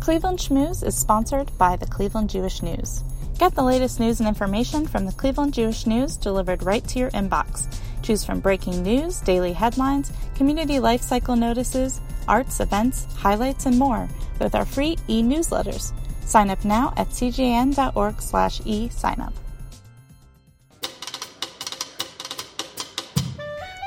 Cleveland Schmooze is sponsored by the Cleveland Jewish News. Get the latest news and information from the Cleveland Jewish News delivered right to your inbox. Choose from breaking news, daily headlines, community life cycle notices, arts, events, highlights, and more with our free e-newsletters. Sign up now at cjn.org slash e-signup.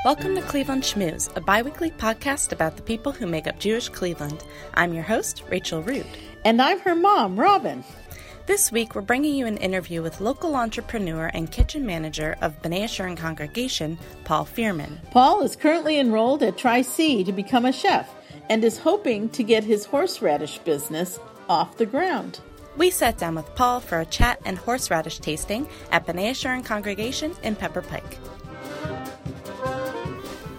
Welcome to Cleveland Schmooze, a biweekly podcast about the people who make up Jewish Cleveland. I'm your host, Rachel Root. And I'm her mom, Robin. This week, we're bringing you an interview with local entrepreneur and kitchen manager of B'nai Yeshurun Congregation, Paul Fearman. Paul is currently enrolled at Tri C to become a chef and is hoping to get his horseradish business off the ground. We sat down with Paul for a chat and horseradish tasting at B'nai Yeshurun Congregation in Pepper Pike.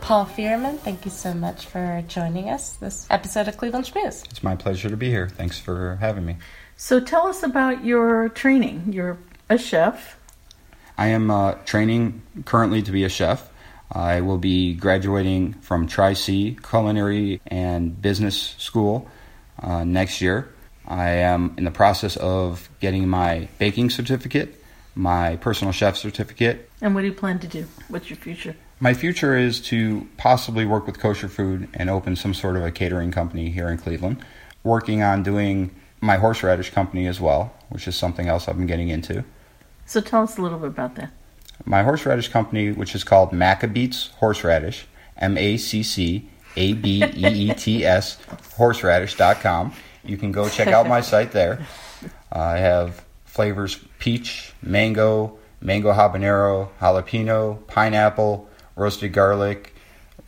Paul Fearman, thank you so much for joining us this episode of Cleveland Schmooze. It's my pleasure to be here. Thanks for having me. So tell us about your training. You're a chef. I am uh, training currently to be a chef. I will be graduating from Tri C Culinary and Business School uh, next year. I am in the process of getting my baking certificate, my personal chef certificate. And what do you plan to do? What's your future? My future is to possibly work with kosher food and open some sort of a catering company here in Cleveland. Working on doing my horseradish company as well, which is something else I've been getting into. So tell us a little bit about that. My horseradish company, which is called Maccabeats Horseradish, M A C C A B E E T S, horseradish.com. You can go check out my site there. Uh, I have flavors peach, mango, mango habanero, jalapeno, pineapple, roasted garlic,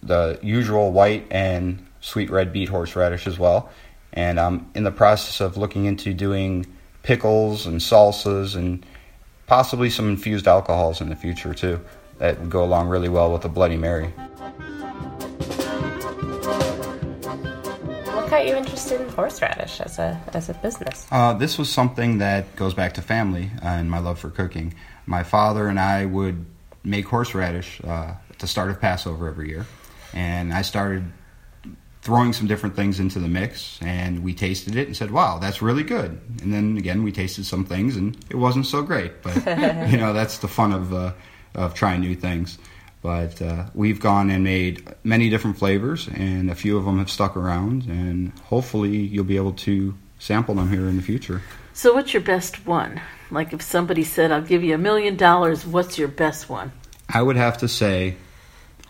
the usual white and sweet red beet horseradish as well. And I'm in the process of looking into doing pickles and salsas and possibly some infused alcohols in the future too that would go along really well with a Bloody Mary. What got you interested in horseradish as a as a business? Uh, this was something that goes back to family and my love for cooking. My father and I would make horseradish uh, at the start of Passover every year, and I started throwing some different things into the mix, and we tasted it and said, "Wow, that's really good." And then again, we tasted some things, and it wasn't so great. But you know, that's the fun of uh, of trying new things. But uh, we've gone and made many different flavors, and a few of them have stuck around, and hopefully, you'll be able to sample them here in the future. So, what's your best one? Like, if somebody said, "I'll give you a million dollars," what's your best one? I would have to say,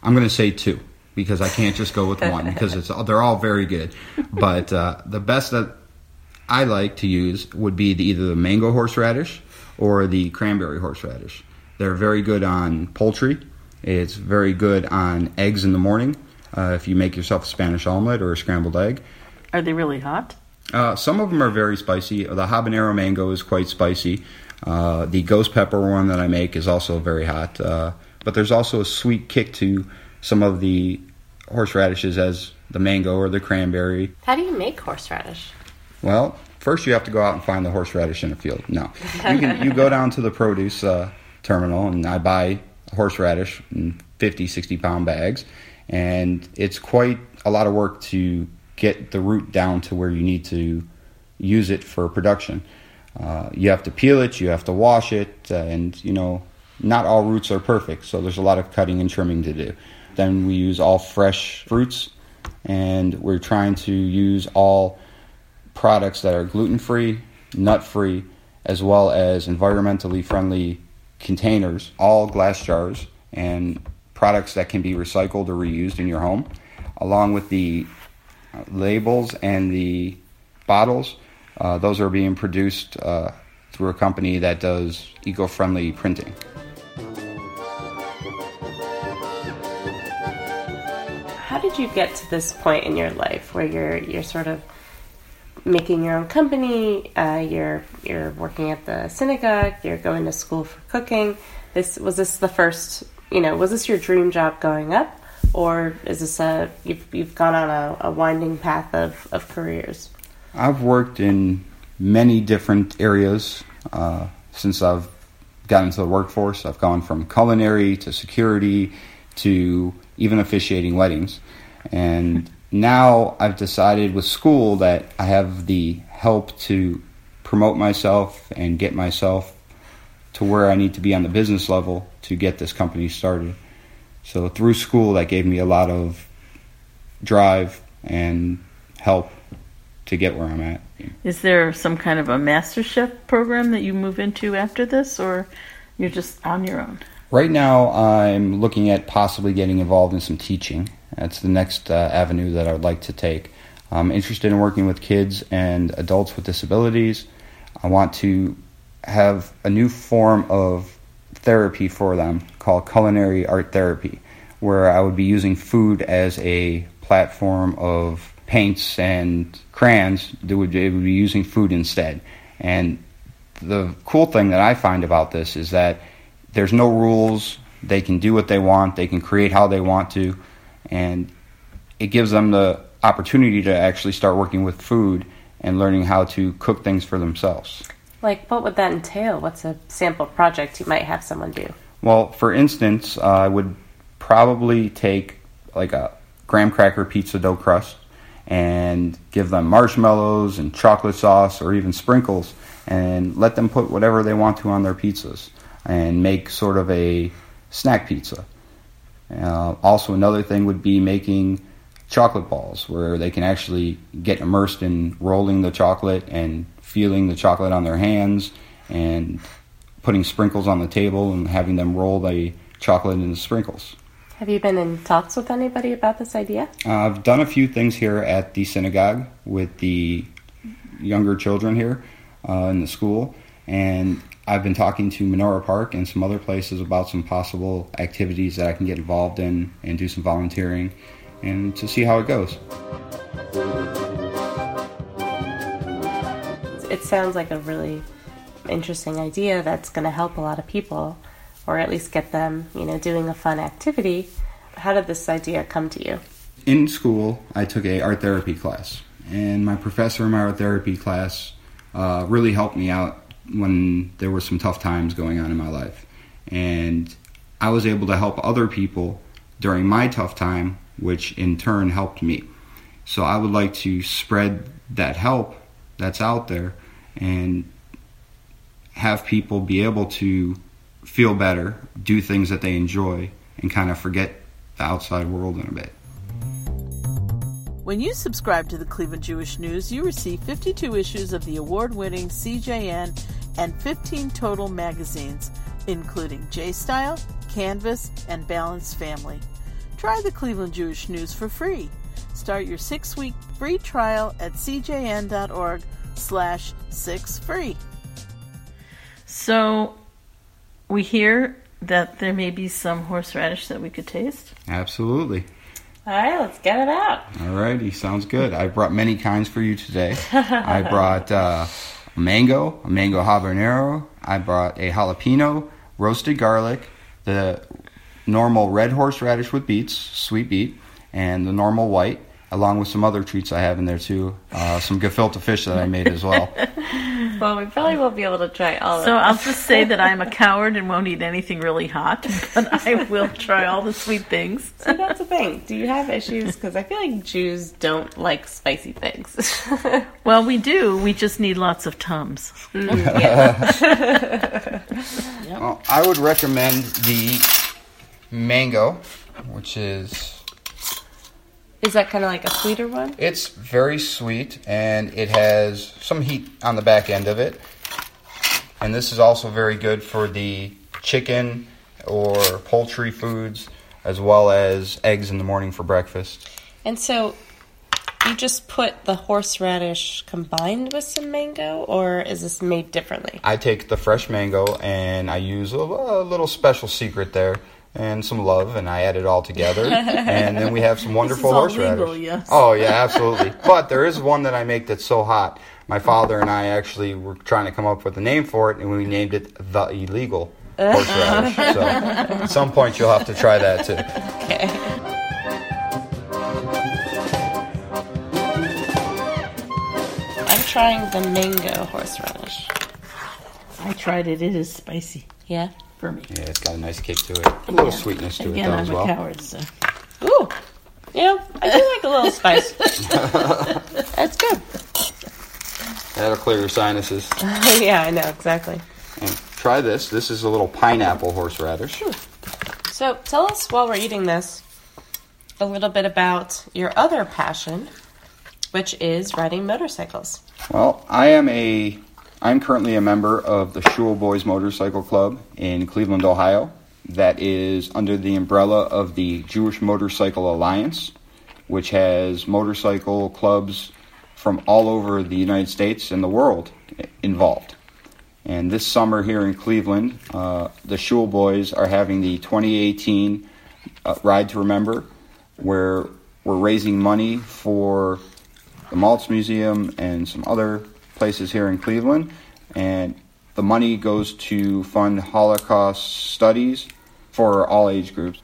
I'm going to say two because I can't just go with one because it's they're all very good. But uh, the best that I like to use would be the, either the mango horseradish or the cranberry horseradish. They're very good on poultry. It's very good on eggs in the morning. Uh, if you make yourself a Spanish omelet or a scrambled egg. Are they really hot? Uh, some of them are very spicy. The habanero mango is quite spicy. Uh, the ghost pepper one that I make is also very hot. But there's also a sweet kick to some of the horseradishes as the mango or the cranberry. How do you make horseradish? Well, first you have to go out and find the horseradish in a field. No, you can you go down to the produce uh, terminal and I buy horseradish in 50, 60 pound bags, and it's quite a lot of work to get the root down to where you need to use it for production. Uh, you have to peel it, you have to wash it, uh, and you know not all roots are perfect, so there's a lot of cutting and trimming to do. Then we use all fresh fruits, and we're trying to use all products that are gluten free, nut free, as well as environmentally friendly containers, all glass jars, and products that can be recycled or reused in your home, along with the labels and the bottles. Uh, those are being produced uh, through a company that does eco friendly printing. Did you get to this point in your life where you're you're sort of making your own company, uh, you're you're working at the synagogue, you're going to school for cooking. This was this the first, you know, was this your dream job going up, or is this a you've you've gone on a, a winding path of, of careers? I've worked in many different areas uh, since I've got into the workforce. I've gone from culinary to security to even officiating weddings. And now I've decided with school that I have the help to promote myself and get myself to where I need to be on the business level to get this company started. So through school, that gave me a lot of drive and help to get where I'm at. Is there some kind of a master chef program that you move into after this, or you're just on your own? Right now, I'm looking at possibly getting involved in some teaching. That's the next uh, avenue that I would like to take. I'm interested in working with kids and adults with disabilities. I want to have a new form of therapy for them called culinary art therapy, where I would be using food as a platform of paints and crayons. They would, be using food instead. And the cool thing that I find about this is that there's no rules. They can do what they want. They can create how they want to, and it gives them the opportunity to actually start working with food and learning how to cook things for themselves. Like, what would that entail? What's a sample project you might have someone do? Well, for instance, uh, I would probably take like a graham cracker pizza dough crust and give them marshmallows and chocolate sauce or even sprinkles and let them put whatever they want to on their pizzas and make sort of a snack pizza. Uh, also, another thing would be making chocolate balls where they can actually get immersed in rolling the chocolate and feeling the chocolate on their hands and putting sprinkles on the table and having them roll the chocolate into sprinkles. Have you been in talks with anybody about this idea? Uh, I've done a few things here at the synagogue with the younger children here uh, in the school, and I've been talking to Menorah Park and some other places about some possible activities that I can get involved in and do some volunteering and to see how it goes. It sounds like a really interesting idea that's going to help a lot of people or at least get them, you know, doing a fun activity. How did this idea come to you? In school, I took a art therapy class, and my professor in my art therapy class uh, really helped me out when there were some tough times going on in my life, and I was able to help other people during my tough time, which in turn helped me. So I would like to spread that help that's out there and have people be able to feel better, do things that they enjoy, and kind of forget the outside world in a bit. When you subscribe to the Cleveland Jewish News, you receive 52 issues of the award winning CJN and 15 total magazines, including J Style, Canvas, and Balanced Family. Try the Cleveland Jewish News for free. Start your six week free trial at cjn.org slash six free. So we hear that there may be some horseradish that we could taste. Absolutely. All right, let's get it out. All righty, sounds good. I brought many kinds for you today. I brought uh, a mango, a mango habanero. I brought a jalapeno, roasted garlic, the normal red horseradish with beets, sweet beet, and the normal white, along with some other treats I have in there too. Uh, some gefilte fish that I made as well. Well, we probably won't be able to try all of it. So I'll just say that I'm a coward and won't eat anything really hot, but I will try all the sweet things. See, that's the thing. Do you have issues? Because I feel like Jews don't like spicy things. Well, we do. We just need lots of tums. Well, I would recommend the mango, which is Is that kind of like a sweeter one? it's very sweet and it has some heat on the back end of it. And this is also very good for the chicken or poultry foods as well as eggs in the morning for breakfast. And so you just put the horseradish combined with some mango, or is this made differently? I take the fresh mango and I use a, a little special secret there and some love and I add it all together and then we have some wonderful all horseradish. legal, yes. Oh yeah, absolutely. but there is one that I make that's so hot. My father and I actually were trying to come up with a name for it and we named it the illegal horseradish. so at some point you'll have to try that too. Okay. I'm trying the mango horseradish. I tried it. It is spicy Yeah. For me. Yeah, it's got a nice kick to it. A little sweetness to Again, it though I'm as a well. coward, so. Ooh, Yeah, I do like a little spice. That's good. That'll clear your sinuses. yeah, I know exactly. And try this. This is a little pineapple horseradish. So tell us while we're eating this a little bit about your other passion, which is riding motorcycles. Well, I am a I'm currently a member of the Shul Boys Motorcycle Club in Cleveland, Ohio. That is under the umbrella of the Jewish Motorcycle Alliance, which has motorcycle clubs from all over the United States and the world involved. And this summer here in Cleveland, uh, the Shul Boys are having the 2018 uh, Ride to Remember, where we're raising money for the Maltz Museum and some other places here in Cleveland. And the money goes to fund Holocaust studies for all age groups.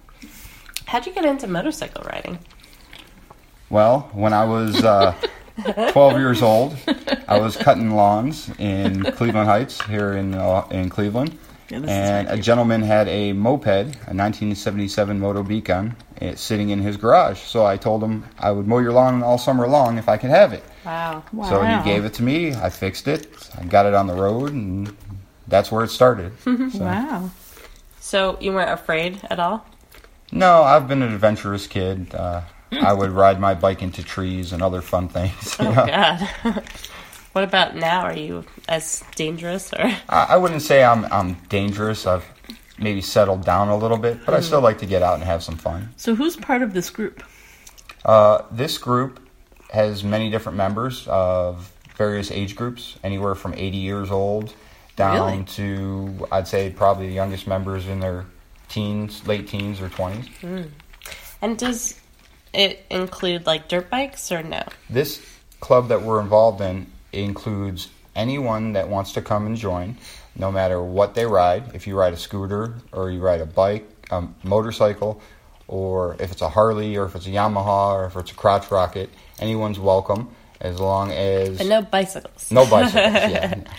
How'd you get into motorcycle riding? Well, when I was uh, 12 years old, I was cutting lawns in Cleveland Heights here in uh, in Cleveland, Yeah, and a gentleman had a moped, a 1977 Motobecane, eh, sitting in his garage. So I told him I would mow your lawn all summer long if I could have it. Wow. So he gave it to me. I fixed it. I got it on the road, and that's where it started. So- Wow. So you weren't afraid at all? No, I've been an adventurous kid. Uh, I would ride my bike into trees and other fun things. Oh know. God. what about now? Are you as dangerous or? I, I wouldn't say I'm I'm dangerous. I've maybe settled down a little bit, but I still like to get out and have some fun. So who's part of this group? Uh, this group has many different members of various age groups, anywhere from 80 years old down Really? to I'd say probably the youngest members in their teens, late teens or 20s. And does it include like dirt bikes or no? This club that we're involved in includes anyone that wants to come and join, no matter what they ride. If you ride a scooter or you ride a bike, a motorcycle, or if it's a Harley or if it's a Yamaha or if it's a crotch rocket, anyone's welcome as long as But no bicycles. no bicycles. yeah. no, no.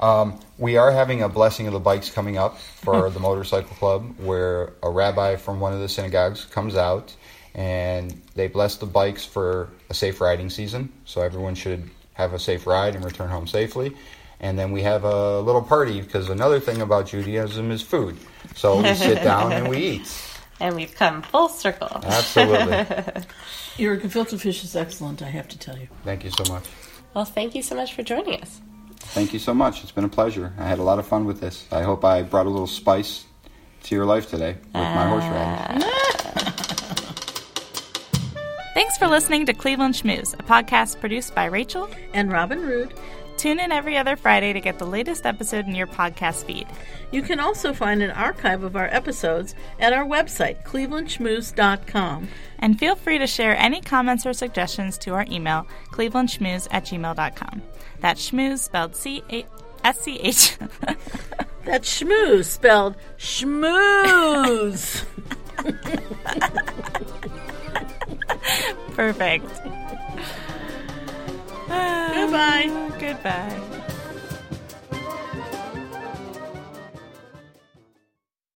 Um, we are having a blessing of the bikes coming up for the motorcycle club, where a rabbi from one of the synagogues comes out and they bless the bikes for a safe riding season. So everyone should have a safe ride and return home safely. And then we have a little party because another thing about Judaism is food. So we sit down and we eat. And we've come full circle. Absolutely. Your gefilte fish is excellent, I have to tell you. Thank you so much. Well, thank you so much for joining us. Thank you so much. It's been a pleasure. I had a lot of fun with this. I hope I brought a little spice to your life today with my horse horseradish. Thanks for listening to Cleveland Schmooze, a podcast produced by Rachel. And Robin Rood. Tune in every other Friday to get the latest episode in your podcast feed. You can also find an archive of our episodes at our website, clevelandschmooze.com. And feel free to share any comments or suggestions to our email, clevelandschmooze at gmail.com. That's schmooze spelled C A S C H. That's schmooze, spelled schmooze. Perfect. Goodbye. Goodbye.